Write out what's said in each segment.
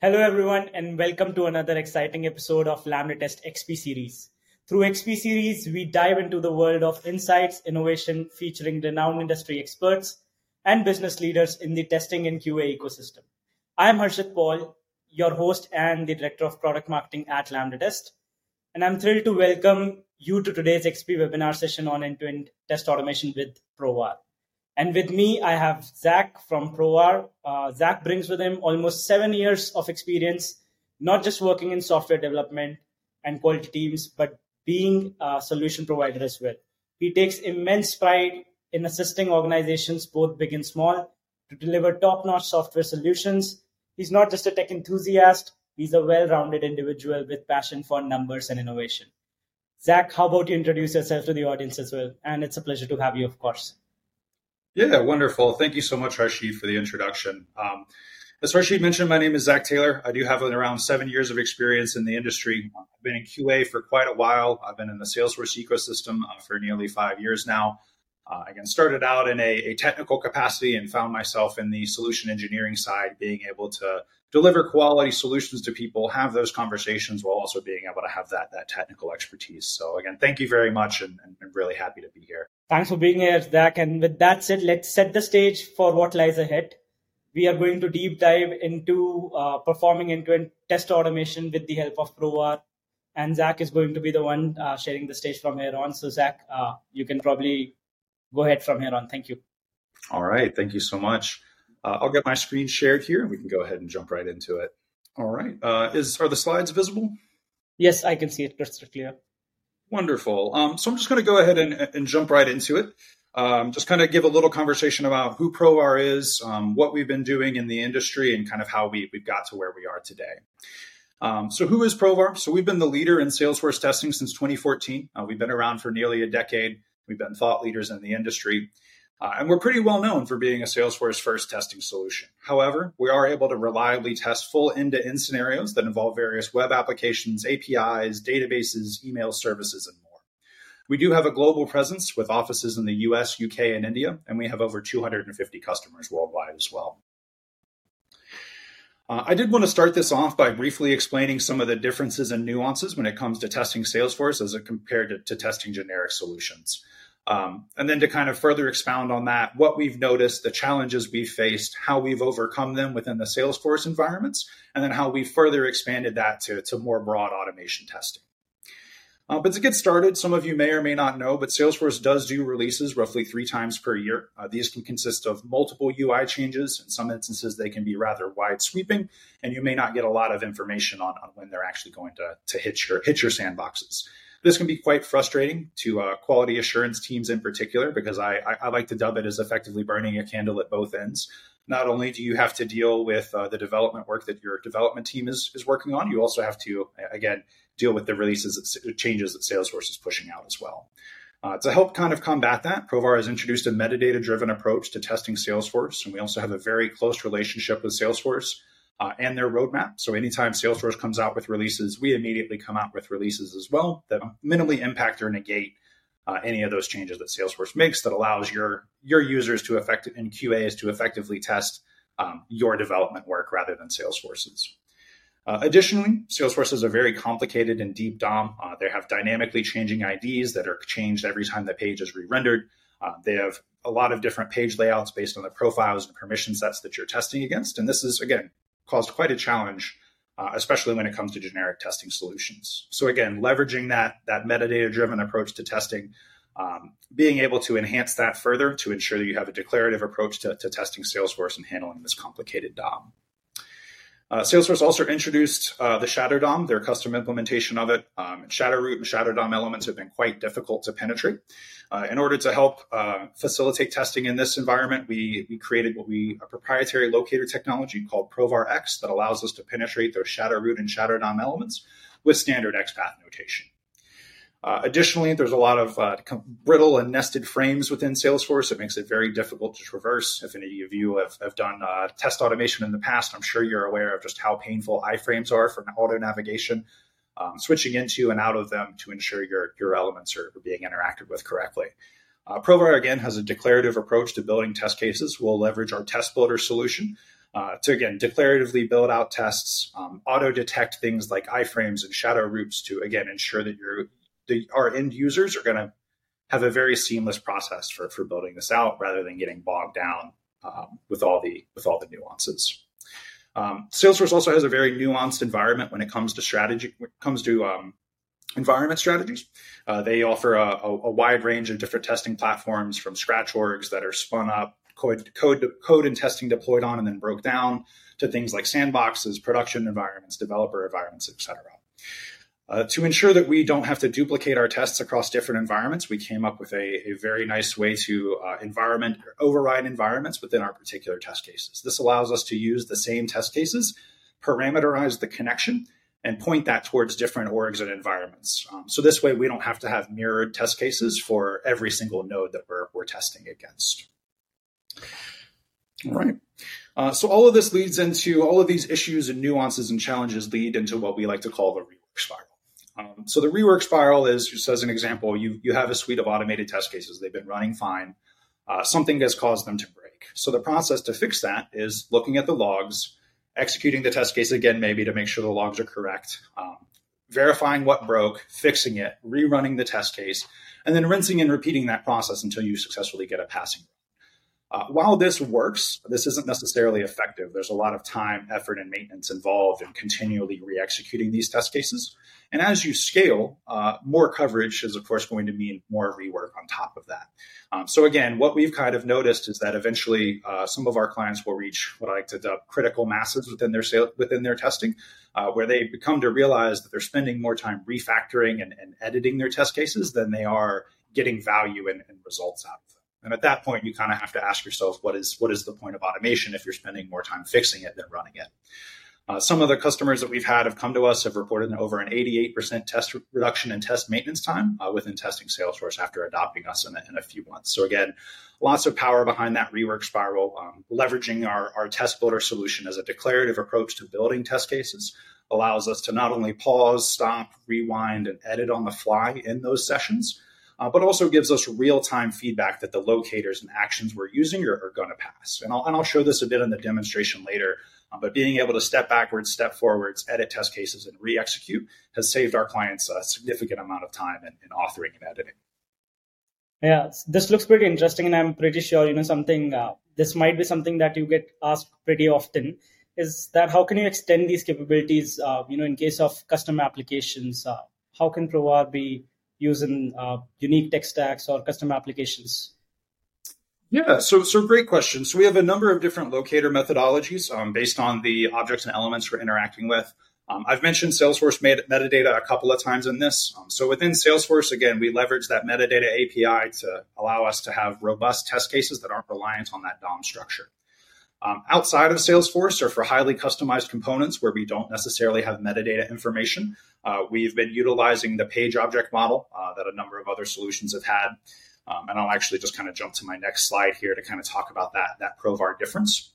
Hello, everyone, and welcome to another exciting episode of Lambda Test XP series. Through XP series, we dive into the world of insights, innovation, featuring renowned industry experts and business leaders in the testing and QA ecosystem. I am Harshit Paul, your host and the Director of Product Marketing at Lambda Test, and I'm thrilled to welcome you to today's XP webinar session on end-to-end test automation with Provar. And with me, I have Zac from Provar. Uh, Zac brings with him almost seven years of experience, not just working in software development and quality teams, but being a solution provider as well. He takes immense pride in assisting organizations, both big and small, to deliver top notch software solutions. He's not just a tech enthusiast, he's a well rounded individual with passion for numbers and innovation. Zac, how about you introduce yourself to the audience as well? And it's a pleasure to have you, of course. Yeah, wonderful. Thank you so much, Harshit, for the introduction. Um, as Harshit mentioned, my name is Zac Taylor. I do have around seven years of experience in the industry. I've been in QA for quite a while. I've been in the Salesforce ecosystem uh, for nearly five years now. Uh, again, started out in a, a, technical capacity and found myself in the solution engineering side, being able to deliver quality solutions to people, have those conversations while also being able to have that that technical expertise. So again, thank you very much, and, and I'm really happy to be here. Thanks for being here, Zac. And with that said, let's set the stage for what lies ahead. We are going to deep dive into uh, performing end-to-end test automation with the help of Provar. And Zac is going to be the one uh, sharing the stage from here on. So, Zac, uh, you can probably go ahead from here on. Thank you. All right. Thank you so much. Uh, I'll get my screen shared here and we can go ahead and jump right into it. All right. Uh, is Are the slides visible? Yes, I can see it crystal clear. Wonderful. Um, so I'm just going to go ahead and, and, jump right into it. Um, just kind of give a little conversation about who Provar is, um, what we've been doing in the industry, and kind of how we, we've got to where we are today. Um, so, who is Provar? So, we've been the leader in Salesforce testing since 2014. Uh, we've been around for nearly a decade. We've been thought leaders in the industry. Uh, and we're pretty well known for being a Salesforce first testing solution. However, we are able to reliably test full end to end scenarios that involve various web applications, APIs, databases, email services, and more. We do have a global presence with offices in the US, UK, and India, and we have over 250 customers worldwide as well. Uh, I did want to start this off by briefly explaining some of the differences and nuances when it comes to testing Salesforce as it compared to, to testing generic solutions. Um, and then to kind of further expound on that, what we've noticed, the challenges we've faced, how we've overcome them within the Salesforce environments, and then how we further expanded that to, to more broad automation testing. Uh, but to get started, some of you may or may not know, but Salesforce does do releases roughly three times per year. Uh, these can consist of multiple UI changes. In some instances, they can be rather wide sweeping, and you may not get a lot of information on, on when they're actually going to, to hit your hit your sandboxes. This can be quite frustrating to uh, quality assurance teams in particular, because I, I, I, like to dub it as effectively burning a candle at both ends. Not only do you have to deal with uh, the development work that your development team is, is working on, you also have to, again, deal with the releases, that, changes that Salesforce is pushing out as well. Uh, to help kind of combat that, Provar has introduced a metadata driven approach to testing Salesforce. And we also have a very close relationship with Salesforce uh, and their roadmap. So anytime Salesforce comes out with releases, we immediately come out with releases as well that minimally impact or negate uh, any of those changes that Salesforce makes that allows your your users to effect in QAs to effectively test um, your development work rather than Salesforce's. Uh, additionally, Salesforce is a very complicated and deep DOM. Uh, they have dynamically changing IDs that are changed every time the page is re-rendered. Uh, they have a lot of different page layouts based on the profiles and permission sets that you're testing against. And this is, again, caused quite a challenge, uh, especially when it comes to generic testing solutions. So again, leveraging that that metadata driven approach to testing, um, being able to enhance that further to ensure that you have a declarative approach to, to testing Salesforce and handling this complicated DOM. Uh, Salesforce also introduced uh, the Shadow DOM, their custom implementation of it. Um, Shadow Root and Shadow DOM elements have been quite difficult to penetrate. Uh, in order to help uh, facilitate testing in this environment, we, we created what we a proprietary locator technology called Provar X that allows us to penetrate those Shadow Root and Shadow DOM elements with standard XPath notation. Uh, additionally, there's a lot of uh, brittle and nested frames within Salesforce. It makes it very difficult to traverse. If any of you have, have done uh, test automation in the past, I'm sure you're aware of just how painful iframes are for auto navigation. Um, switching into and out of them to ensure your, your elements are, being interacted with correctly. Uh, Provar, again, has a declarative approach to building test cases. We'll leverage our test builder solution uh, to again declaratively build out tests, um, auto detect things like iframes and shadow roots to again ensure that your the, our end users are going to have a very seamless process for for building this out rather than getting bogged down um, with all the with all the nuances. Um, Salesforce also has a very nuanced environment when it comes to strategy, when it comes to um, environment strategies. Uh, they offer a, a, a, wide range of different testing platforms from scratch orgs that are spun up, code, code, code and testing deployed on and then broke down to things like sandboxes, production environments, developer environments, etc. Uh, to ensure that we don't have to duplicate our tests across different environments, we came up with a, a very nice way to uh, environment override environments within our particular test cases. This allows us to use the same test cases, parameterize the connection, and point that towards different orgs and environments. Um, so this way, we don't have to have mirrored test cases for every single node that we're, we're testing against. All right. Uh, so all of this leads into all of these issues and nuances and challenges lead into what we like to call the rework spiral. Um, so the rework spiral is just as an example, you you have a suite of automated test cases. They've been running fine. Uh, something has caused them to break. So the process to fix that is looking at the logs, executing the test case again, maybe to make sure the logs are correct, um, verifying what broke, fixing it, rerunning the test case, and then rinsing and repeating that process until you successfully get a passing uh, while this works, this isn't necessarily effective. There's a lot of time, effort, and maintenance involved in continually re executing these test cases. And as you scale, uh, more coverage is, of course, going to mean more rework on top of that. Um, so, again, what we've kind of noticed is that eventually uh, some of our clients will reach what I like to dub critical masses within their sale, within their testing, uh, where they become to realize that they're spending more time refactoring and, and editing their test cases than they are getting value and, and results out of them. And at that point, you kind of have to ask yourself, what is what is the point of automation if you're spending more time fixing it than running it? Uh, some of the customers that we've had have come to us have reported over an 88% test reduction in test maintenance time uh, within testing Salesforce after adopting us in a, in a, few months. So again, lots of power behind that rework spiral, um, leveraging our, our test builder solution as a declarative approach to building test cases allows us to not only pause, stop, rewind, and edit on the fly in those sessions, uh, but also gives us real time feedback that the locators and actions we're using are, are going to pass. And I'll, and I'll show this a bit in the demonstration later. Uh, but being able to step backwards, step forwards, edit test cases, and re execute has saved our clients a significant amount of time in, in, authoring and editing. Yeah, this looks pretty interesting, and I'm pretty sure you know something. Uh, this might be something that you get asked pretty often. Is that how can you extend these capabilities? Uh, you know, in case of custom applications, uh, how can Provar be using uh, unique tech stacks or custom applications? Yeah, so so great question. So we have a number of different locator methodologies um, based on the objects and elements we're interacting with. Um, I've mentioned Salesforce metadata a couple of times in this. Um, so within Salesforce, again, we leverage that metadata API to allow us to have robust test cases that aren't reliant on that DOM structure. Um, outside of Salesforce or for highly customized components where we don't necessarily have metadata information, uh, we've been utilizing the page object model uh, that a number of other solutions have had. Um, and I'll actually just kind of jump to my next slide here to kind of talk about that, that Provar difference.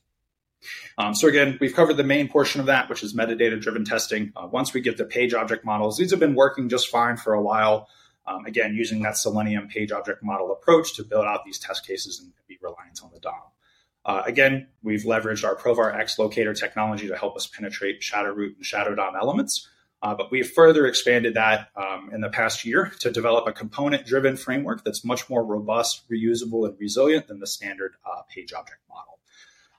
Um, so again, we've covered the main portion of that, which is metadata driven testing. Uh, once we get the page object models, these have been working just fine for a while. Um, again, using that Selenium page object model approach to build out these test cases and be reliant on the DOM. Uh, again, we've leveraged our Provar X locator technology to help us penetrate shadow root and shadow DOM elements. Uh, but we've further expanded that um, in the past year to develop a component driven framework that's much more robust, reusable, and resilient than the standard uh, page object model.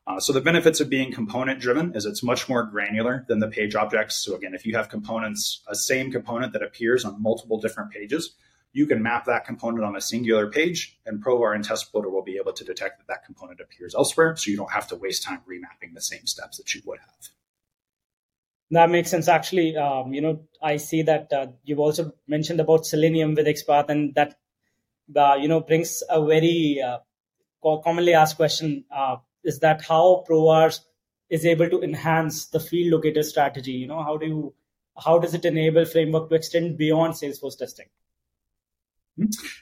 Uh, so the benefits of being component driven is it's much more granular than the page objects. So again, if you have components, a same component that appears on multiple different pages, you can map that component on a singular page, and Provar and Test will be able to detect that that component appears elsewhere, so you don't have to waste time remapping the same steps that you would have. That makes sense. Actually, um, you know, I see that uh, you've also mentioned about Selenium with XPath, and that uh, you know brings a very uh, commonly asked question: uh, is that how Provar is able to enhance the field locator strategy? You know, how do you how does it enable framework to extend beyond Salesforce testing?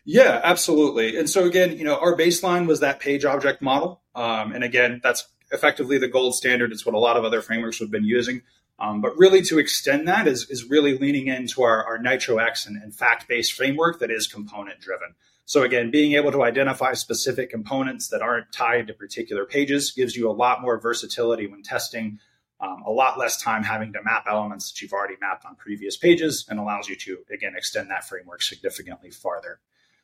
Yeah, absolutely. And so again, you know, our baseline was that page object model. Um, and again, that's effectively the gold standard. It's what a lot of other frameworks have been using. Um, but really to extend that is, is really leaning into our, our Nitro X and, and fact-based framework that is component driven. So again, being able to identify specific components that aren't tied to particular pages gives you a lot more versatility when testing, um, a lot less time having to map elements that you've already mapped on previous pages, and allows you to again extend that framework significantly farther.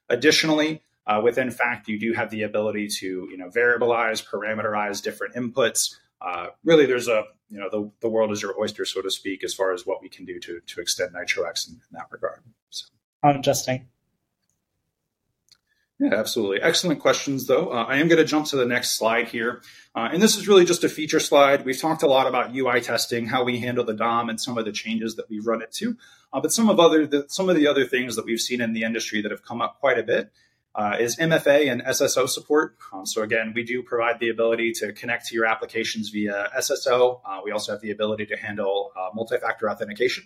Additionally, uh, within Fact, you do have the ability to you know variabilize, parameterize different inputs. Uh, really, there's a you know the, the world is your oyster, so to speak, as far as what we can do to to extend NitroX in, in that regard. So. How interesting. Yeah, absolutely. Excellent questions, though. Uh, I am going to jump to the next slide here. Uh, and this is really just a feature slide. We've talked a lot about UI testing, how we handle the DOM, and some of the changes that we've run into. Uh, but some of other the, some of the other things that we've seen in the industry that have come up quite a bit uh, is MFA and SSO support. Um, so again, we do provide the ability to connect to your applications via SSO. Uh, we also have the ability to handle uh, multi-factor authentication.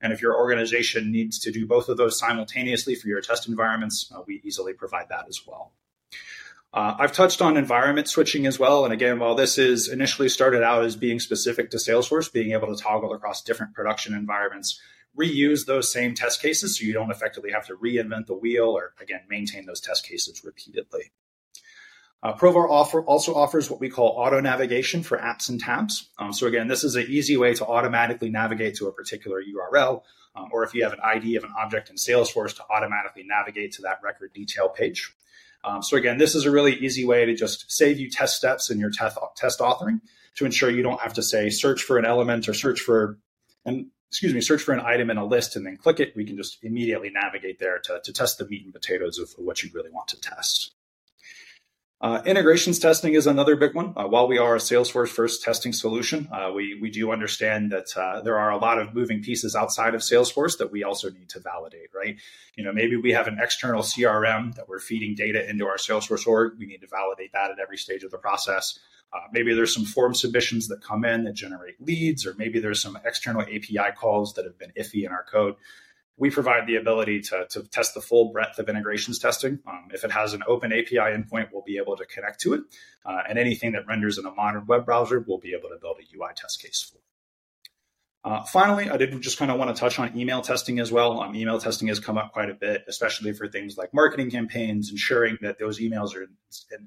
And if your organization needs to do both of those simultaneously for your test environments, uh, we easily provide that as well. Uh, I've touched on environment switching as well. And again, while this is initially started out as being specific to Salesforce, being able to toggle across different production environments, reuse those same test cases so you don't effectively have to reinvent the wheel or, again, maintain those test cases repeatedly. Uh, Provar offer, also offers what we call auto navigation for apps and tabs. Um, so again, this is an easy way to automatically navigate to a particular URL, um, or if you have an ID of an object in Salesforce, to automatically navigate to that record detail page. Um, so again, this is a really easy way to just save you test steps in your test, test authoring to ensure you don't have to say search for an element or search for an excuse me, search for an item in a list and then click it. We can just immediately navigate there to, to test the meat and potatoes of what you really want to test. Uh, integrations testing is another big one. Uh, while we are a Salesforce first testing solution, uh, we, we do understand that uh, there are a lot of moving pieces outside of Salesforce that we also need to validate, right? You know, maybe we have an external CRM that we're feeding data into our Salesforce org. We need to validate that at every stage of the process. Uh, maybe there's some form submissions that come in that generate leads, or maybe there's some external API calls that have been iffy in our code we provide the ability to, to test the full breadth of integrations testing. Um, if it has an open API endpoint, we'll be able to connect to it. Uh, and anything that renders in a modern web browser, we'll be able to build a UI test case for. Uh, finally, I did just kind of want to touch on email testing as well. Um, email testing has come up quite a bit, especially for things like marketing campaigns, ensuring that those emails are,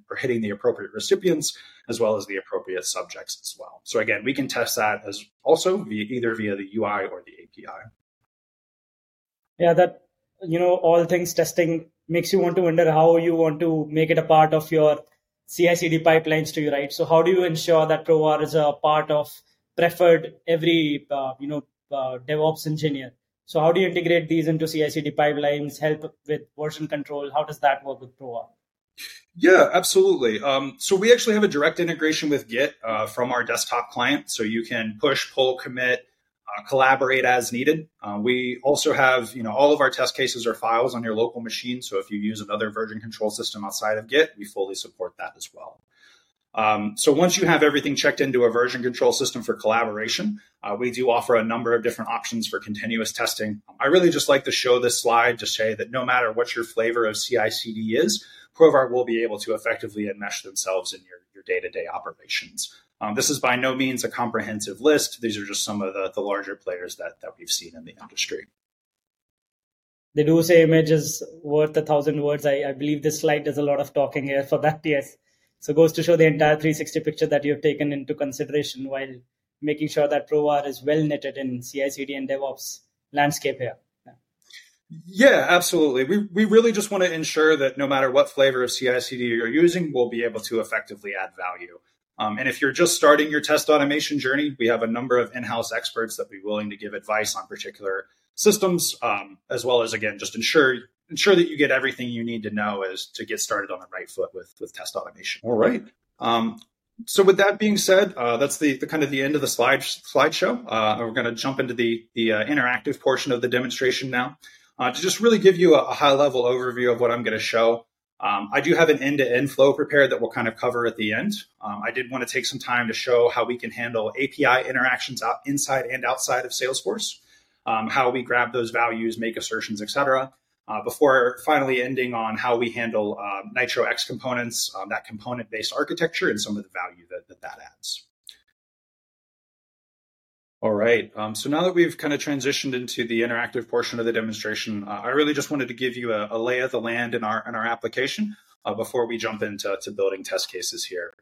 are hitting the appropriate recipients as well as the appropriate subjects as well. So again, we can test that as also via either via the UI or the API yeah that you know all things testing makes you want to wonder how you want to make it a part of your CI/CD pipelines to you, right? So how do you ensure that Provar is a part of preferred every uh, you know uh, DevOps engineer? So how do you integrate these into CI/CD pipelines? Help with version control? How does that work with Provar? Yeah, absolutely. Um, so we actually have a direct integration with Git uh, from our desktop client, so you can push, pull, commit uh, collaborate as needed. Uh, we also have, you know, all of our test cases or files on your local machine. So if you use another version control system outside of Git, we fully support that as well. Um, so once you have everything checked into a version control system for collaboration, uh, we do offer a number of different options for continuous testing. I really just like to show this slide to say that no matter what your flavor of CI/CD is, Provar will be able to effectively enmesh themselves in your, your day-to-day operations. Um, this is by no means a comprehensive list. These are just some of the, the larger players that, that we've seen in the industry. They do say image is worth a thousand words. I, I believe this slide does a lot of talking here for that, yes. So goes to show the entire 360 picture that you have taken into consideration while making sure that Provar is well knitted in CI/CD and DevOps landscape here. Yeah, absolutely. We, we really just want to ensure that no matter what flavor of CI/CD you're using, we'll be able to effectively add value. Um, and if you're just starting your test automation journey, we have a number of in-house experts that be willing to give advice on particular systems, um, as well as again just ensure ensure that you get everything you need to know as to get started on the right foot with with test automation. All right. Um, so with that being said, uh, that's the, the, kind of the end of the slide slideshow. Uh, we're going to jump into the the uh, interactive portion of the demonstration now uh, to just really give you a, a high level overview of what I'm going to show. Um, I do have an end to end flow prepared that we'll kind of cover at the end. Um, I did want to take some time to show how we can handle API interactions out inside and outside of Salesforce, um, how we grab those values, make assertions, etc. Uh, before finally ending on how we handle uh, Nitro X components, um, that component based architecture, and some of the value that that, that adds. All right. Um, so now that we've kind of transitioned into the interactive portion of the demonstration, uh, I really just wanted to give you a, a, lay of the land in our in our application uh, before we jump into building test cases here.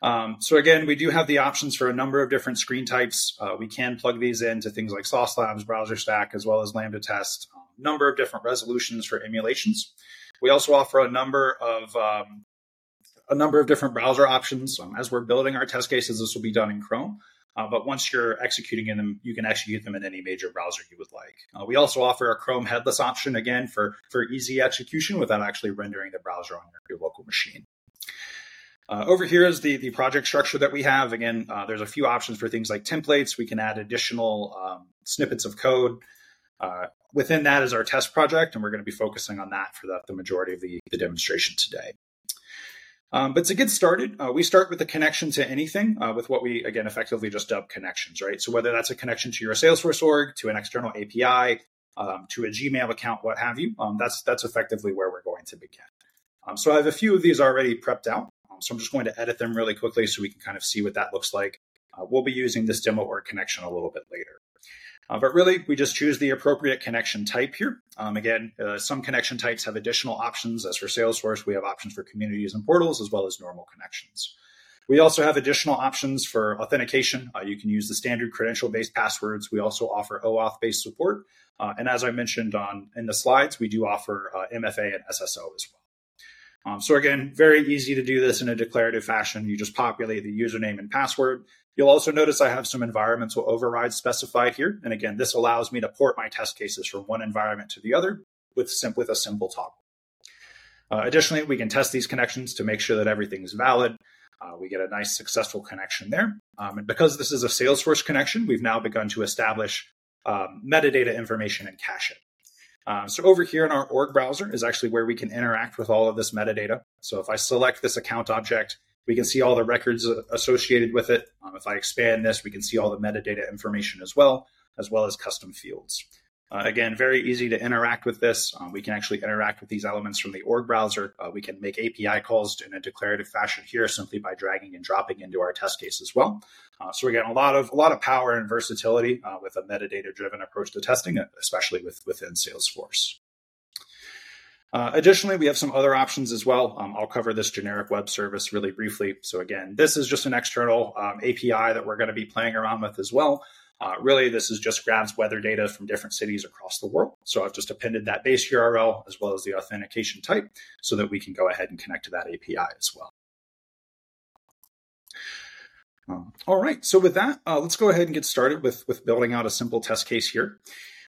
Um, so again, we do have the options for a number of different screen types. Uh, we can plug these into things like Sauce Labs, Browser Stack, as well as Lambda Test. Um, number of different resolutions for emulations. We also offer a number of um, a number of different browser options. Um, as we're building our test cases, this will be done in Chrome. Uh, but once you're executing in them, you can execute them in any major browser you would like. Uh, we also offer a Chrome headless option again for, for easy execution without actually rendering the browser on your, local machine. Uh, over here is the, the project structure that we have. Again, uh, there's a few options for things like templates. We can add additional um, snippets of code. Within that is our test project, and we're going to be focusing on that for the, the majority of the, the demonstration today. Um, but to get started, uh, we start with a connection to anything uh, with what we, again, effectively just dub connections, right? So whether that's a connection to your Salesforce org, to an external API, um, to a Gmail account, what have you, um, that's, that's effectively where we're going to begin. Um, so I have a few of these already prepped out. Um, so I'm just going to edit them really quickly so we can kind of see what that looks like. Uh, we'll be using this demo org connection a little bit later. Uh, but really, we just choose the appropriate connection type here. Um, again, uh, some connection types have additional options. As for Salesforce, we have options for communities and portals as well as normal connections. We also have additional options for authentication. Uh, you can use the standard credential based passwords. We also offer OAuth based support. Uh, and as I mentioned on in the slides, we do offer uh, MFA and SSO as well. Um, so again, very easy to do this in a declarative fashion. You just populate the username and password. You'll also notice I have some environmental overrides specified here. And again, this allows me to port my test cases from one environment to the other with, sim- with a simple toggle. Uh, additionally, we can test these connections to make sure that everything is valid. Uh, we get a nice successful connection there. Um, and because this is a Salesforce connection, we've now begun to establish um, metadata information and cache it. Uh, so over here in our org browser is actually where we can interact with all of this metadata. So if I select this account object, we can see all the records associated with it. Um, if I expand this, we can see all the metadata information as well, as well as custom fields. Uh, again, very easy to interact with this. Um, we can actually interact with these elements from the org browser. Uh, we can make API calls in a declarative fashion here simply by dragging and dropping into our test case as well. Uh, so we're getting a lot of a lot of power and versatility uh, with a metadata driven approach to testing, especially with within Salesforce. Uh, additionally, we have some other options as well. Um, I'll cover this generic web service really briefly. So again, this is just an external um, API that we're going to be playing around with as well. Uh, really, this is just grabs weather data from different cities across the world. So I've just appended that base URL as well as the authentication type so that we can go ahead and connect to that API as well. Um, all right, so with that, uh, let's go ahead and get started with, with building out a simple test case here.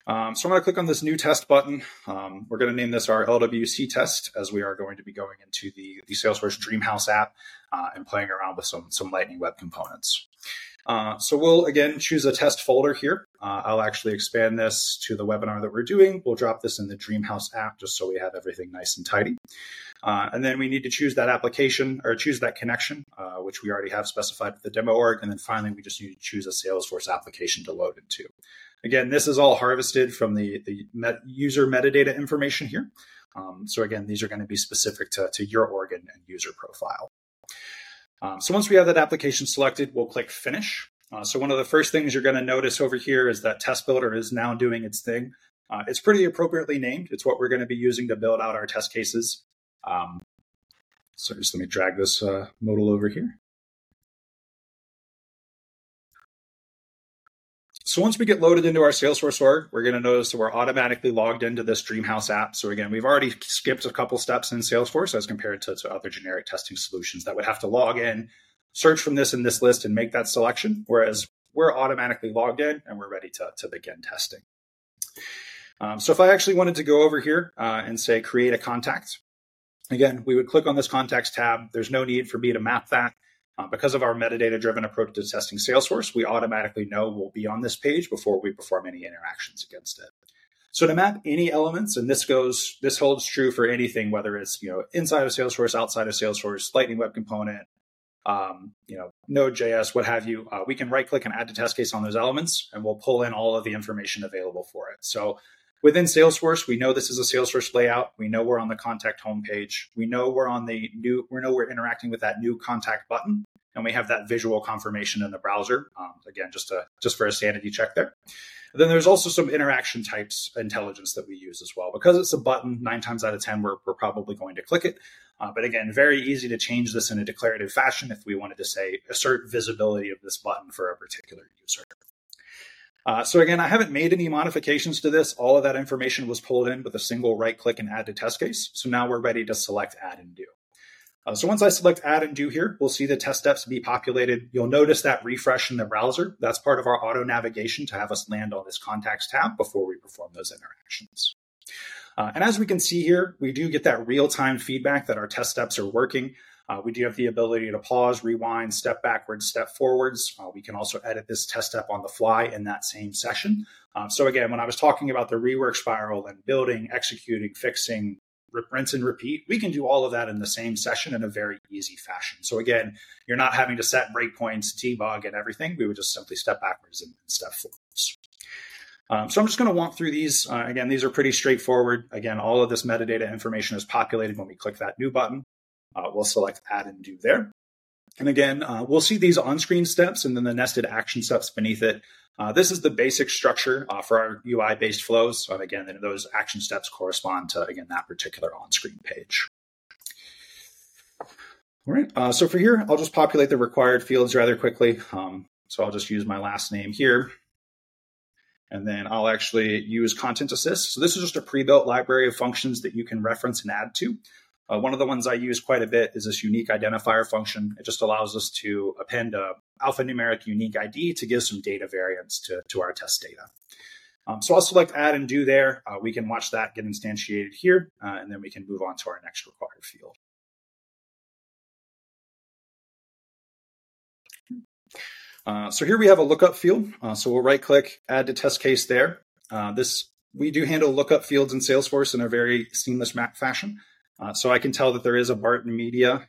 Um, so I'm going to click on this new test button. Um, we're going to name this our LWC test as we are going to be going into the, the Salesforce Dreamhouse app uh, and playing around with some, some Lightning Web components. Uh, so we'll again choose a test folder here. Uh, I'll actually expand this to the webinar that we're doing. We'll drop this in the Dreamhouse app just so we have everything nice and tidy. Uh, and then we need to choose that application or choose that connection, uh, which we already have specified with the demo org. And then finally, we just need to choose a Salesforce application to load into. Again, this is all harvested from the, the met user metadata information here. Um, so again, these are going to be specific to, to your organ and user profile. Um, so once we have that application selected, we'll click Finish. Uh, so one of the first things you're going to notice over here is that Test Builder is now doing its thing. Uh, it's pretty appropriately named. It's what we're going to be using to build out our test cases. Um, so just let me drag this uh, modal over here. So once we get loaded into our Salesforce org, we're going to notice that we're automatically logged into this Dreamhouse app. So again, we've already skipped a couple steps in Salesforce as compared to, to other generic testing solutions that would have to log in, search from this and this list and make that selection. Whereas we're automatically logged in and we're ready to, to begin testing. Um, so if I actually wanted to go over here uh, and say create a contact, again, we would click on this contacts tab. There's no need for me to map that. Uh, because of our metadata driven approach to testing Salesforce, we automatically know we'll be on this page before we perform any interactions against it. So to map any elements, and this goes, this holds true for anything, whether it's you know inside of Salesforce, outside of Salesforce, Lightning Web Component, um, you know Node.js, what have you. Uh, we can right click and add to test case on those elements, and we'll pull in all of the information available for it. So within Salesforce, we know this is a Salesforce layout. We know we're on the contact homepage. We know we're on the new, we know we're interacting with that new contact button. and we have that visual confirmation in the browser. Um, again, just a just for a sanity check there. Then there's also some interaction types intelligence that we use as well. Because it's a button, nine times out of 10, we're, we're probably going to click it. Uh, but again, very easy to change this in a declarative fashion if we wanted to say assert visibility of this button for a particular user. Uh, so again, I haven't made any modifications to this. All of that information was pulled in with a single right click and add to test case. So now we're ready to select add and do. Uh, so once I select add and do here, we'll see the test steps be populated. You'll notice that refresh in the browser. That's part of our auto navigation to have us land on this contacts tab before we perform those interactions. Uh, and as we can see here, we do get that real-time feedback that our test steps are working. Uh, we do have the ability to pause, rewind, step backwards, step forwards. Uh, we can also edit this test step on the fly in that same session. Uh, so again, when I was talking about the rework spiral and building, executing, fixing, rinse and repeat, we can do all of that in the same session in a very easy fashion. So again, you're not having to set breakpoints, debug, and everything. We would just simply step backwards and, step forwards. Um, so I'm just going to walk through these. Uh, again, these are pretty straightforward. Again, all of this metadata information is populated when we click that new button. Uh, we'll select add and do there. And again, uh, we'll see these on-screen steps and then the nested action steps beneath it. Uh, this is the basic structure uh, for our UI-based flows. So again, those action steps correspond to, again, that particular on-screen page. All right, uh, so for here, I'll just populate the required fields rather quickly. Um, so I'll just use my last name here. And then I'll actually use Content Assist. So this is just a pre-built library of functions that you can reference and add to. Uh, one of the ones I use quite a bit is this unique identifier function. It just allows us to append a alphanumeric unique ID to give some data variance to, to our test data. Um, so I'll select add and do there. Uh, we can watch that get instantiated here, uh, and then we can move on to our next required field. Uh, so here we have a lookup field. Uh, so we'll right click, add to test case there. Uh, this we do handle lookup fields in Salesforce in a very seamless fashion. Uh, so I can tell that there is a Barton Media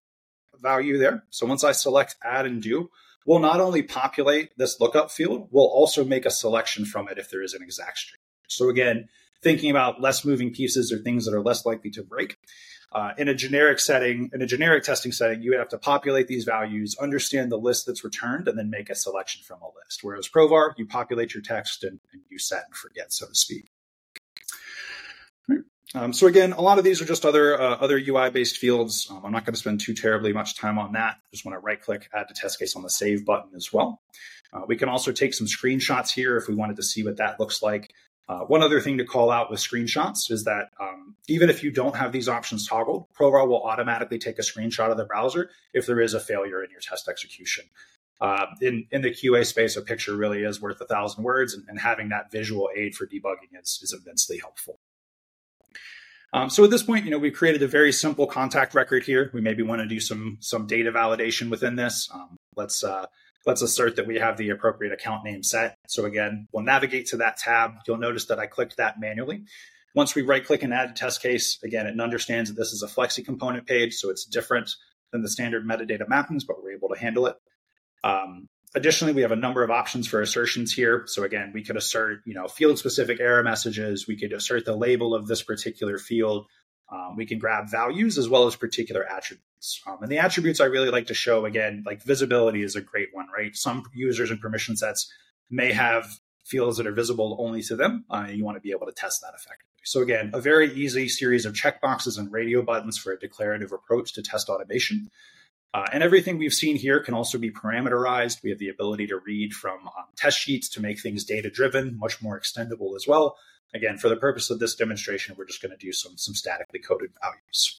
value there. So once I select add and do, we'll not only populate this lookup field, we'll also make a selection from it if there is an exact string. So again, thinking about less moving pieces or things that are less likely to break. Uh, in a generic setting, in a generic testing setting, you would have to populate these values, understand the list that's returned, and then make a selection from a list. Whereas Provar, you populate your text and, and you set and forget, so to speak. Um, so again, a lot of these are just other uh, other UI based fields. Um, I'm not going to spend too terribly much time on that. Just want to right click, add to test case on the save button as well. Uh, we can also take some screenshots here if we wanted to see what that looks like. Uh, one other thing to call out with screenshots is that um, even if you don't have these options toggled, Provar will automatically take a screenshot of the browser if there is a failure in your test execution. Uh, in in the QA space, a picture really is worth a thousand words, and, and having that visual aid for debugging is, is immensely helpful. Um, so at this point, you know, we've created a very simple contact record here. We maybe want to do some some data validation within this. Um, let's uh, let's assert that we have the appropriate account name set. So again, we'll navigate to that tab. You'll notice that I clicked that manually. Once we right click and add a test case, again, it understands that this is a Flexi component page, so it's different than the standard metadata mappings, but we're able to handle it. Um, Additionally, we have a number of options for assertions here. So again, we could assert, you know, field specific error messages. We could assert the label of this particular field. Um, we can grab values as well as particular attributes. Um, and the attributes I really like to show again, like visibility is a great one, right? Some users and permission sets may have fields that are visible only to them. Uh, and you want to be able to test that effectively. So again, a very easy series of checkboxes and radio buttons for a declarative approach to test automation. Uh, and everything we've seen here can also be parameterized. We have the ability to read from um, test sheets to make things data driven, much more extendable as well. Again, for the purpose of this demonstration, we're just going to do some, some statically coded values.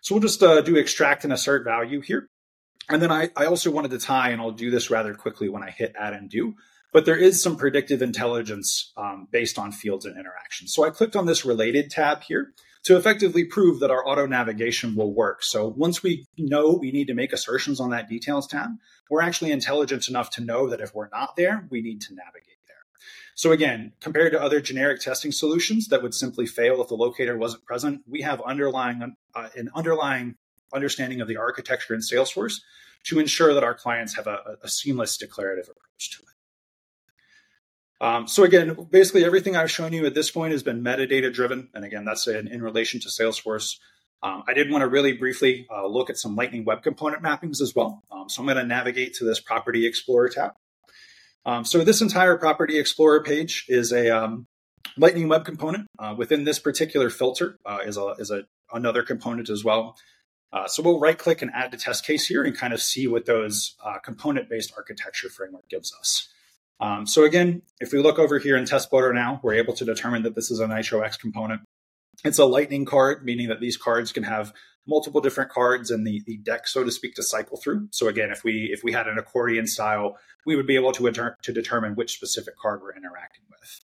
So we'll just uh, do extract and assert value here. And then I, I also wanted to tie, and I'll do this rather quickly when I hit add and do, but there is some predictive intelligence um, based on fields and interactions. So I clicked on this related tab here to effectively prove that our auto navigation will work. So once we know we need to make assertions on that details tab, we're actually intelligent enough to know that if we're not there, we need to navigate there. So again, compared to other generic testing solutions that would simply fail if the locator wasn't present, we have underlying uh, an underlying understanding of the architecture in Salesforce to ensure that our clients have a, a seamless declarative approach to it. Um, so again, basically everything I've shown you at this point has been metadata driven. And again, that's in, in relation to Salesforce. Um, I did want to really briefly uh, look at some Lightning Web Component mappings as well. Um, so I'm going to navigate to this Property Explorer tab. Um, so this entire Property Explorer page is a um, Lightning Web Component. Uh, within this particular filter uh, is a is a another component as well. Uh, so we'll right click and add to test case here and kind of see what those uh, component based architecture framework gives us. Um, so again, if we look over here in Test Builder now, we're able to determine that this is a Nitro X component. It's a lightning card, meaning that these cards can have multiple different cards in the, the deck, so to speak, to cycle through. So again, if we if we had an accordion style, we would be able to, to determine which specific card we're interacting with.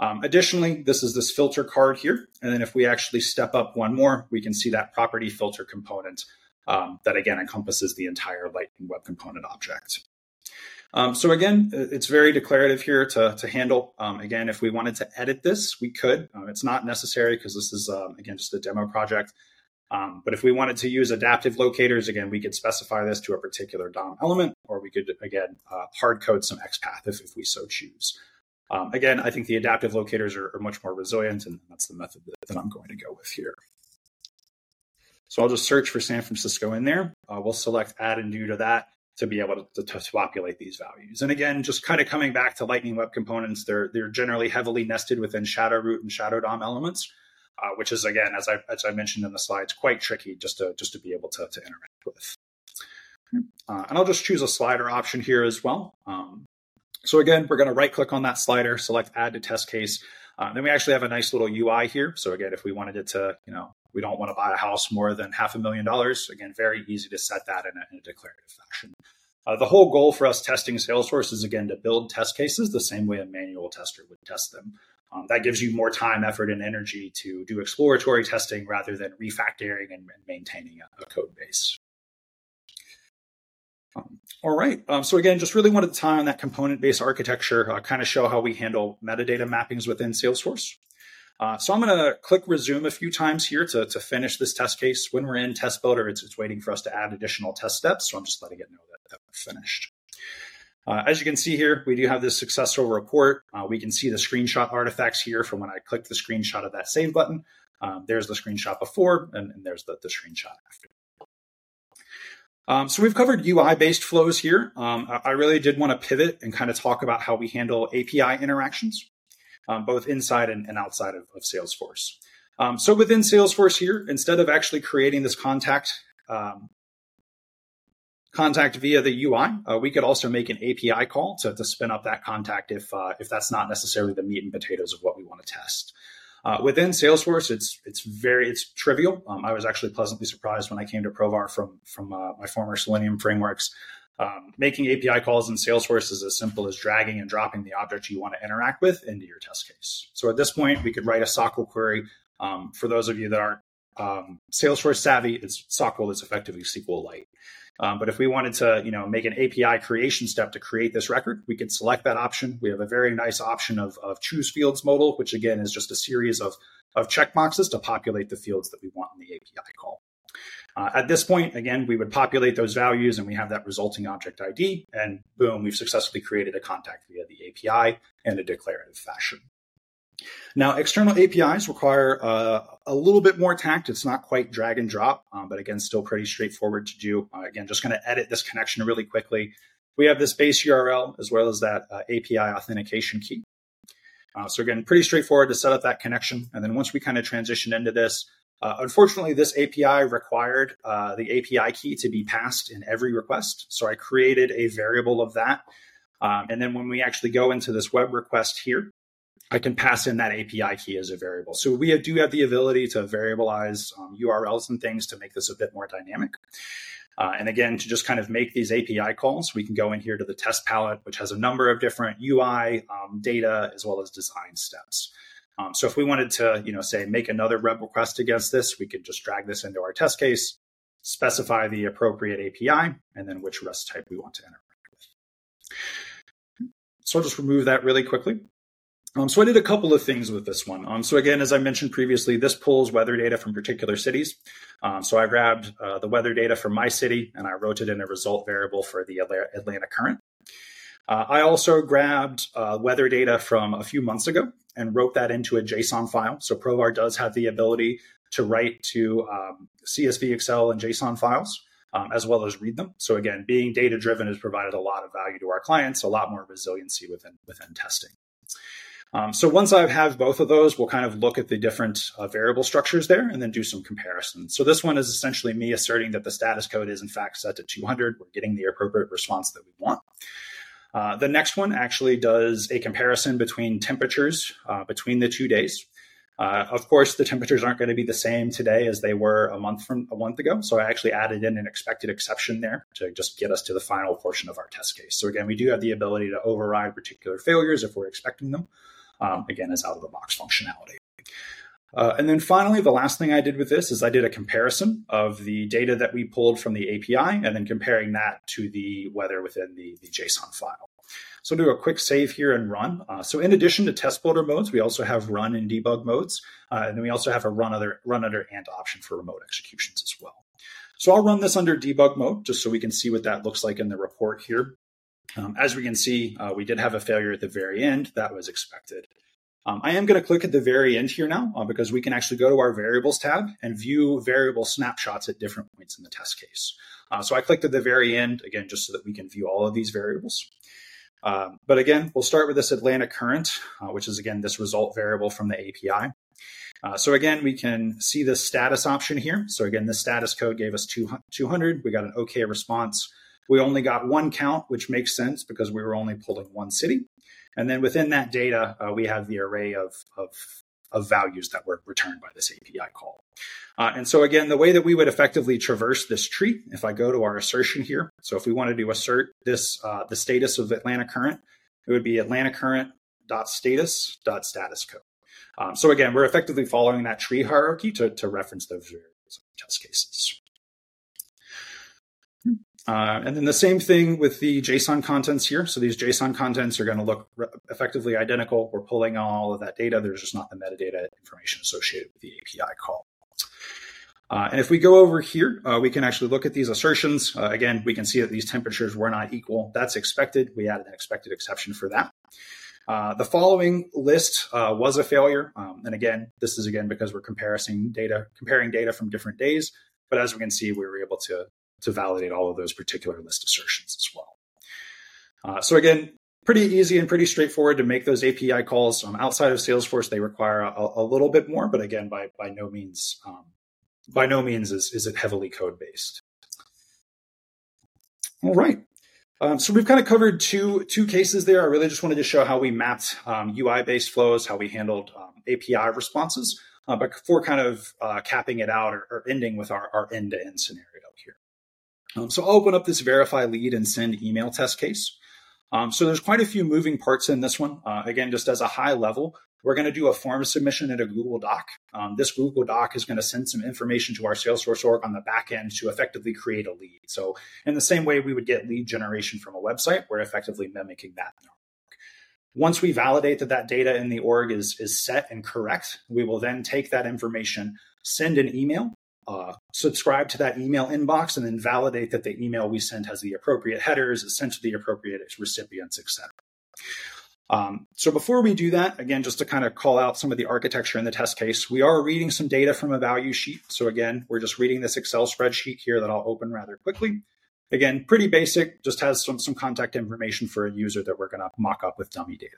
Um, additionally, this is this filter card here. And then if we actually step up one more, we can see that property filter component um, that again encompasses the entire Lightning Web Component object. Um, so again, it's very declarative here to, to handle. Um, again, if we wanted to edit this, we could. Um, it's not necessary because this is, um, again, just a demo project. Um, but if we wanted to use adaptive locators, again, we could specify this to a particular DOM element, or we could, again, uh, hard code some XPath if, if we so choose. Um, again, I think the adaptive locators are, are, much more resilient, and that's the method that, that, I'm going to go with here. So I'll just search for San Francisco in there. Uh, we'll select add and do to that to be able to, to, to, populate these values. And again, just kind of coming back to Lightning Web Components, they're they're generally heavily nested within Shadow Root and Shadow DOM elements, uh, which is again, as I as I mentioned in the slides, quite tricky just to just to be able to, to interact with. Uh, and I'll just choose a slider option here as well. Um, so again, we're going to right click on that slider, select add to test case. Uh, then we actually have a nice little UI here. So again, if we wanted it to, you know, we don't want to buy a house more than half a million dollars. Again, very easy to set that in a, in a declarative fashion. Uh, the whole goal for us testing Salesforce is again to build test cases the same way a manual tester would test them. Um, that gives you more time, effort, and energy to do exploratory testing rather than refactoring and, maintaining a, a, code base. All right. Um, so again, just really wanted to tie on that component-based architecture, uh, kind of show how we handle metadata mappings within Salesforce. Uh, so I'm going to click resume a few times here to, to finish this test case. When we're in test builder, it's, it's waiting for us to add additional test steps. So I'm just letting it know that, that we're finished. Uh, as you can see here, we do have this successful report. Uh, we can see the screenshot artifacts here from when I clicked the screenshot of that save button. Um, there's the screenshot before, and, and there's the, the screenshot after. Um, so we've covered UI-based flows here. Um, I really did want to pivot and kind of talk about how we handle API interactions um, both inside and, and outside of, of Salesforce. Um, so within Salesforce here, instead of actually creating this contact um, contact via the UI, uh, we could also make an API call to, to spin up that contact if uh, if that's not necessarily the meat and potatoes of what we want to test. Uh, within Salesforce, it's it's very it's trivial. Um, I was actually pleasantly surprised when I came to Provar from from uh, my former Selenium frameworks. Um, making API calls in Salesforce is as simple as dragging and dropping the object you want to interact with into your test case. So at this point, we could write a SOQL query. Um, for those of you that aren't um, Salesforce savvy, it's SOQL is effectively SQLite. Um, but if we wanted to, you know, make an API creation step to create this record, we could select that option. We have a very nice option of, of choose fields modal, which again is just a series of, of checkboxes to populate the fields that we want in the API call. Uh, at this point, again, we would populate those values and we have that resulting object ID, and boom, we've successfully created a contact via the API in a declarative fashion. Now, external APIs require uh, a little bit more tact. It's not quite drag and drop, um, but again, still pretty straightforward to do. Uh, again, just going to edit this connection really quickly. We have this base URL as well as that uh, API authentication key. Uh, so again, pretty straightforward to set up that connection. And then once we kind of transition into this, uh, unfortunately, this API required the API key to be passed in every request. So I created a variable of that. Um, and then when we actually go into this web request here, I can pass in that API key as a variable. So we do have the ability to variabilize um, URLs and things to make this a bit more dynamic. Uh, and again, to just kind of make these API calls, we can go in here to the test palette, which has a number of different UI, um, data, as well as design steps. Um, so if we wanted to, you know, say make another web request against this, we could just drag this into our test case, specify the appropriate API, and then which REST type we want to interact with. So I'll just remove that really quickly. Um, so I did a couple of things with this one. Um, so again, as I mentioned previously, this pulls weather data from particular cities. Um, so I grabbed uh, the weather data from my city and I wrote it in a result variable for the Atlanta current. Uh, I also grabbed uh, weather data from a few months ago and wrote that into a JSON file. So Provar does have the ability to write to um, CSV, Excel, and JSON files. Um, as well as read them. So again, being data driven has provided a lot of value to our clients, a lot more resiliency within within testing. Um, so once I have both of those, we'll kind of look at the different uh, variable structures there and then do some comparisons. So this one is essentially me asserting that the status code is in fact set to 200. We're getting the appropriate response that we want. Uh, the next one actually does a comparison between temperatures uh, between the two days. Uh, of course, the temperatures aren't going to be the same today as they were a month from a month ago. So I actually added in an expected exception there to just get us to the final portion of our test case. So again, we do have the ability to override particular failures if we're expecting them um, again, as out of the box functionality. Uh, and then finally, the last thing I did with this is I did a comparison of the data that we pulled from the API and then comparing that to the weather within the, the JSON file. So do a quick save here and run. Uh, so in addition to test builder modes, we also have run and debug modes. Uh, and then we also have a run other run under and option for remote executions as well. So I'll run this under debug mode just so we can see what that looks like in the report here. Um, as we can see, uh, we did have a failure at the very end. That was expected. Um, I am going to click at the very end here now uh, because we can actually go to our variables tab and view variable snapshots at different points in the test case. Uh, so I clicked at the very end, again, just so that we can view all of these variables. Um, but again, we'll start with this Atlanta current, uh, which is again this result variable from the API. Uh, so again, we can see the status option here. So again, the status code gave us 200. We got an OK response. We only got one count, which makes sense because we were only pulling one city. And then within that data, uh, we have the array of, of, of, values that were returned by this API call. Uh, and so again, the way that we would effectively traverse this tree, if I go to our assertion here, so if we wanted to assert this, uh, the status of Atlanta current, it would be Atlanta current dot status dot status code. Um, so again, we're effectively following that tree hierarchy to, to reference those variables in test cases. Uh, and then the same thing with the JSON contents here. So these JSON contents are going to look re- effectively identical. We're pulling all of that data. There's just not the metadata information associated with the API call. Uh, and if we go over here, uh, we can actually look at these assertions. Uh, again, we can see that these temperatures were not equal. That's expected. We added an expected exception for that. Uh, the following list uh, was a failure. Um, and again, this is again because we're comparing data, comparing data from different days. But as we can see, we were able to to validate all of those particular list assertions as well. Uh, so again, pretty easy and pretty straightforward to make those API calls. Um, outside of Salesforce, they require a, a, little bit more, but again, by by no means um, by no means is, is it heavily code based. All right. Um, so we've kind of covered two two cases there. I really just wanted to show how we mapped um, UI based flows, how we handled um, API responses, uh, but before kind of uh, capping it out or, or ending with our end to end scenario. Um, so I'll open up this verify lead and send email test case. Um, so there's quite a few moving parts in this one. Uh, again, just as a high level, we're going to do a form submission in a Google Doc. Um, this Google Doc is going to send some information to our Salesforce org on the back end to effectively create a lead. So in the same way we would get lead generation from a website, we're effectively mimicking that. Once we validate that that data in the org is, is set and correct, we will then take that information, send an email uh, subscribe to that email inbox and then validate that the email we sent has the appropriate headers, is sent to the appropriate recipients, etc. Um, so before we do that, again, just to kind of call out some of the architecture in the test case, we are reading some data from a value sheet. So again, we're just reading this Excel spreadsheet here that I'll open rather quickly. Again, pretty basic, just has some, some contact information for a user that we're going to mock up with dummy data.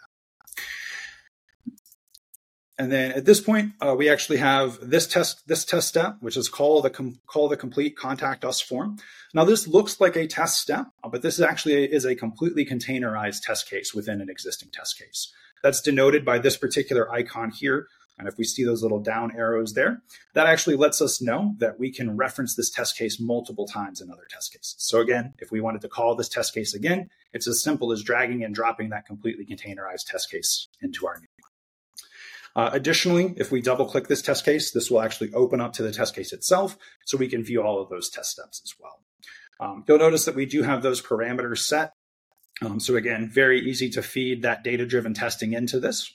And then at this point, uh, we actually have this test this test step, which is call the com- call the complete contact us form. Now this looks like a test step, uh, but this is actually a, is a completely containerized test case within an existing test case. That's denoted by this particular icon here. And if we see those little down arrows there, that actually lets us know that we can reference this test case multiple times in other test cases. So again, if we wanted to call this test case again, it's as simple as dragging and dropping that completely containerized test case into our new uh, additionally, if we double click this test case, this will actually open up to the test case itself so we can view all of those test steps as well. Um, you'll notice that we do have those parameters set. Um, so again, very easy to feed that data-driven testing into this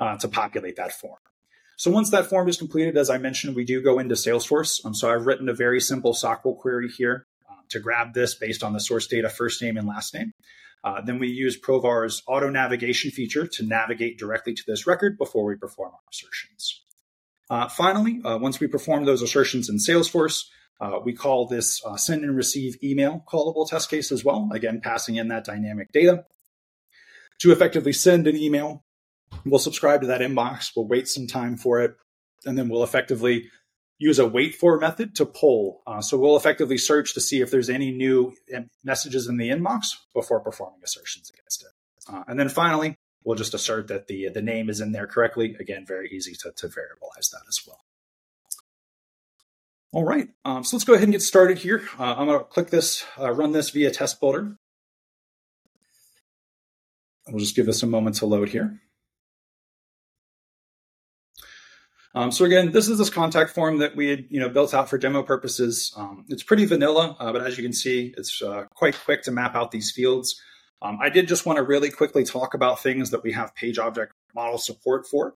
uh, to populate that form. So once that form is completed, as I mentioned, we do go into Salesforce. Um, so I've written a very simple SOQL query here uh, to grab this based on the source data first name and last name. Uh, then we use Provar's auto navigation feature to navigate directly to this record before we perform our assertions. Uh, finally, uh, once we perform those assertions in Salesforce, uh, we call this uh, send and receive email callable test case as well, again, passing in that dynamic data. To effectively send an email, we'll subscribe to that inbox, we'll wait some time for it, and then we'll effectively use a wait for method to pull. Uh, so we'll effectively search to see if there's any new messages in the inbox before performing assertions against it. Uh, and then finally, we'll just assert that the, the name is in there correctly. Again, very easy to, to variabilize that as well. All right, um, so let's go ahead and get started here. Uh, I'm going to click this, uh, run this via test builder. We'll just give this a moment to load here. Um, so again, this is this contact form that we had you know built out for demo purposes. Um, it's pretty vanilla, uh, but as you can see, it's uh, quite quick to map out these fields. Um, I did just want to really quickly talk about things that we have page object model support for.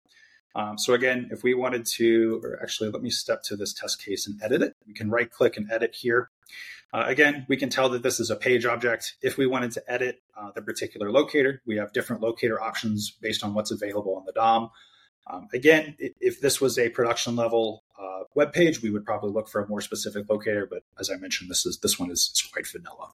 Um, so again, if we wanted to, or actually, let me step to this test case and edit it. We can right click and edit here. Uh, again, we can tell that this is a page object. If we wanted to edit uh, the particular locator, we have different locator options based on what's available on the DOM. Um, again, if this was a production level uh, web page, we would probably look for a more specific locator. But as I mentioned, this is this one is, is quite vanilla.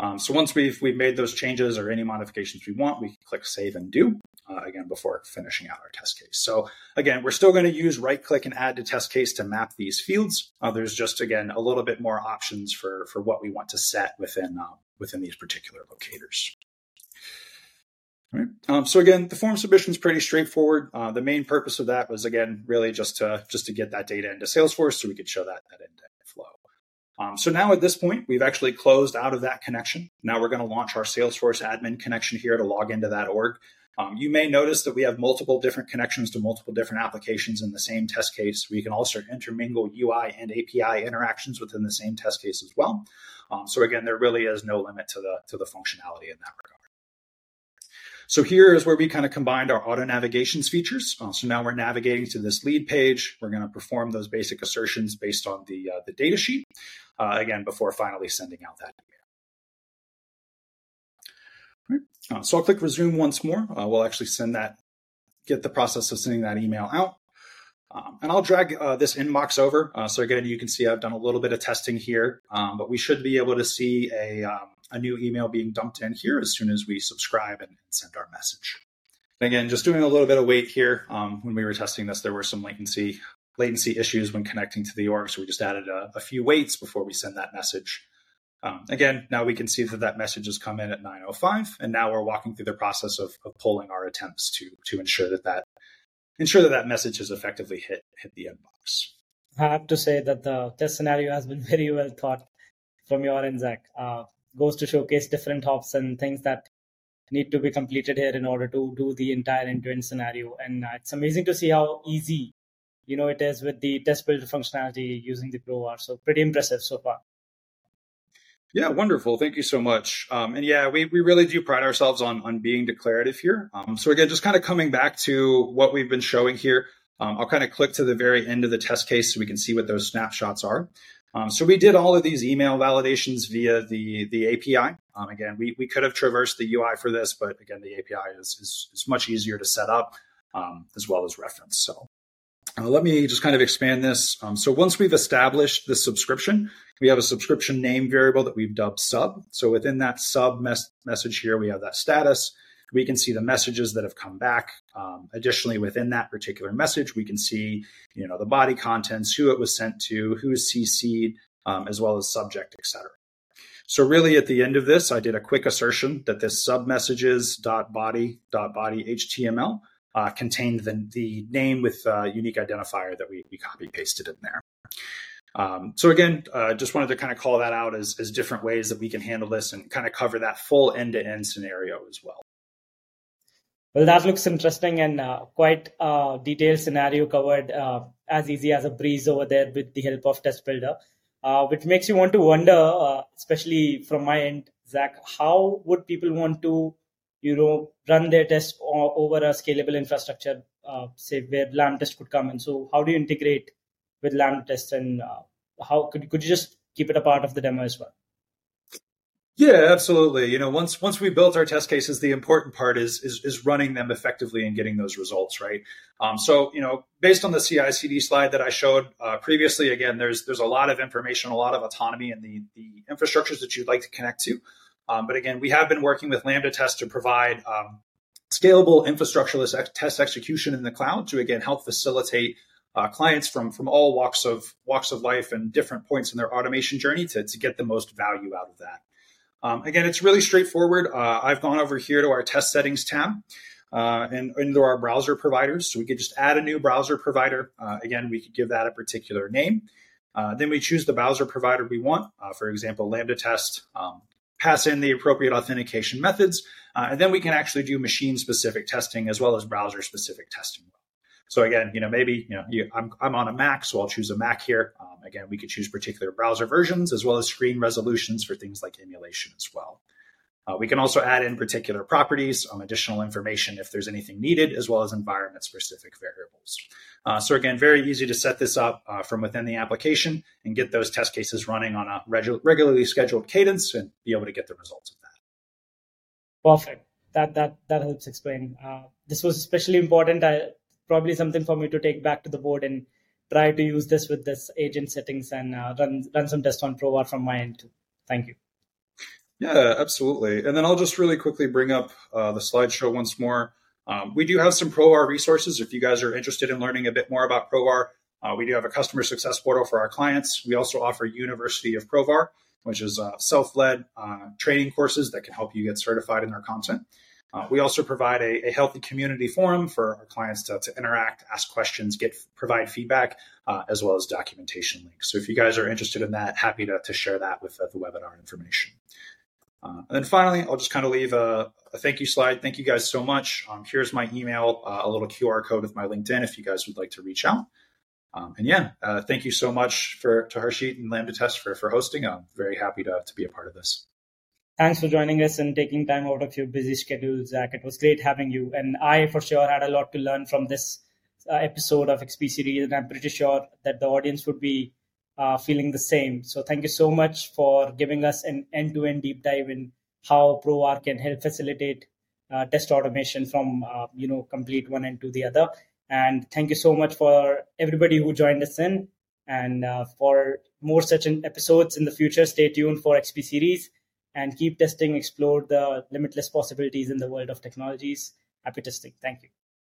Um, so once we've we've made those changes or any modifications we want, we can click Save and Do uh, again before finishing out our test case. So again, we're still going to use right click and add to test case to map these fields. Uh, there's just again a little bit more options for for what we want to set within uh, within these particular locators. Right. Um, so again, the form submission is pretty straightforward. Uh, the main purpose of that was again really just to just to get that data into Salesforce so we could show that that end-to-end flow. Um, so now at this point, we've actually closed out of that connection. Now we're going to launch our Salesforce admin connection here to log into that org. Um, you may notice that we have multiple different connections to multiple different applications in the same test case. We can also intermingle UI and API interactions within the same test case as well. Um, so again, there really is no limit to the to the functionality in that regard. So here is where we kind of combined our auto navigations features. Uh, so now we're navigating to this lead page. We're going to perform those basic assertions based on the, uh, the data sheet, uh, again, before finally sending out that email. Right. Uh, so I'll click resume once more. Uh, we'll actually send that, get the process of sending that email out. Um, and I'll drag uh, this inbox over. Uh, so again, you can see I've done a little bit of testing here, um, but we should be able to see a, um, a new email being dumped in here as soon as we subscribe and, send our message. Again, just doing a little bit of wait here. Um, when we were testing this, there were some latency latency issues when connecting to the org, so we just added a, a few waits before we send that message. Um, again, now we can see that that message has come in at 9:05, and now we're walking through the process of, of pulling our attempts to to ensure that that ensure that that message has effectively hit hit the inbox. I have to say that the test scenario has been very well thought from your end, Zac. Uh, goes to showcase different hops and things that need to be completed here in order to do the entire end-to-end scenario. And uh, it's amazing to see how easy, you know, it is with the test builder functionality using the Provar. So pretty impressive so far. Yeah, wonderful. Thank you so much. Um, and yeah, we, we really do pride ourselves on, on being declarative here. Um, so again, just kind of coming back to what we've been showing here, um, I'll kind of click to the very end of the test case so we can see what those snapshots are. Um, so we did all of these email validations via the, the API. Um, again, we, we could have traversed the UI for this, but again, the API is, is, is much easier to set up um, as well as reference. So uh, let me just kind of expand this. Um, so once we've established the subscription, we have a subscription name variable that we've dubbed sub. So within that sub mes- message here, we have that status. We can see the messages that have come back. Um, additionally, within that particular message, we can see, you know, the body contents, who it was sent to, who is CC'd, um, as well as subject, etc. So really, at the end of this, I did a quick assertion that this sub messages dot body dot body HTML uh, contained the, the name with uh, unique identifier that we, we copy pasted in there. Um, so again, uh, just wanted to kind of call that out as, as different ways that we can handle this and kind of cover that full end-to-end scenario as well. Well, that looks interesting and uh, quite a detailed scenario covered uh, as easy as a breeze over there with the help of Test Builder, uh, which makes you want to wonder, uh, especially from my end, Zac, how would people want to you know run their test over a scalable infrastructure uh, say where LambdaTest could come in? So how do you integrate with LambdaTest and uh, how could, could you just keep it a part of the demo as well Yeah, absolutely. You know, once once we built our test cases, the important part is is, is running them effectively and getting those results right. Um, so, you know, based on the CI/CD slide that I showed uh, previously, again, there's there's a lot of information, a lot of autonomy in the the infrastructures that you'd like to connect to. Um, but again, we have been working with LambdaTest to provide um, scalable infrastructureless test execution in the cloud to again help facilitate uh, clients from from all walks of walks of life and different points in their automation journey to, to get the most value out of that. Um, again, it's really straightforward. Uh, I've gone over here to our test settings tab uh, and into our browser providers. So we could just add a new browser provider. Uh, again, we could give that a particular name. Uh, then we choose the browser provider we want. Uh, for example, LambdaTest. Um, pass in the appropriate authentication methods, uh, and then we can actually do machine specific testing as well as browser specific testing. So again, you know, maybe you know, you, I'm I'm on a Mac, so I'll choose a Mac here. Um, again, we could choose particular browser versions as well as screen resolutions for things like emulation as well. Uh, we can also add in particular properties, um, additional information if there's anything needed, as well as environment specific variables. Uh, so again, very easy to set this up uh, from within the application and get those test cases running on a regu- regularly scheduled cadence and be able to get the results of that. Perfect. That that that helps explain. Uh, this was especially important. I probably something for me to take back to the board and try to use this with this agent settings and uh, run run some tests on Provar from my end too. Thank you. Yeah, absolutely. And then I'll just really quickly bring up uh, the slideshow once more. Um, we do have some Provar resources if you guys are interested in learning a bit more about Provar. Uh, we do have a customer success portal for our clients. We also offer University of Provar, which is uh, self-led uh, training courses that can help you get certified in our content. Uh, we also provide a, a, healthy community forum for our clients to, to interact, ask questions, get provide feedback, uh, as well as documentation links. So if you guys are interested in that, happy to, to share that with uh, the webinar information. Uh, and then finally, I'll just kind of leave a, a, thank you slide. Thank you guys so much. Um, here's my email, uh, a little QR code with my LinkedIn if you guys would like to reach out. Um, and yeah, uh, thank you so much for to Harshit and LambdaTest for, for hosting. I'm very happy to, to be a part of this. Thanks for joining us and taking time out of your busy schedule, Zac. It was great having you. And I, for sure, had a lot to learn from this uh, episode of XP series. And I'm pretty sure that the audience would be uh, feeling the same. So thank you so much for giving us an end to end deep dive in how Provar can help facilitate uh, test automation from, uh, you know, complete one end to the other. And thank you so much for everybody who joined us in. And uh, for more such episodes in the future, stay tuned for XP series and keep testing, explore the limitless possibilities in the world of technologies. Happy testing. Thank you.